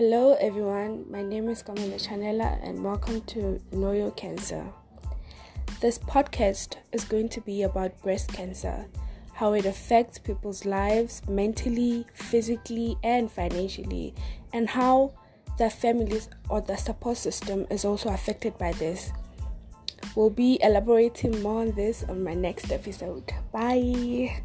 Hello, everyone. My name is Kamala Chanela, and welcome to Know Your Cancer. This podcast is going to be about breast cancer, how it affects people's lives mentally, physically, and financially, and how their families or the support system is also affected by this. We'll be elaborating more on this on my next episode. Bye.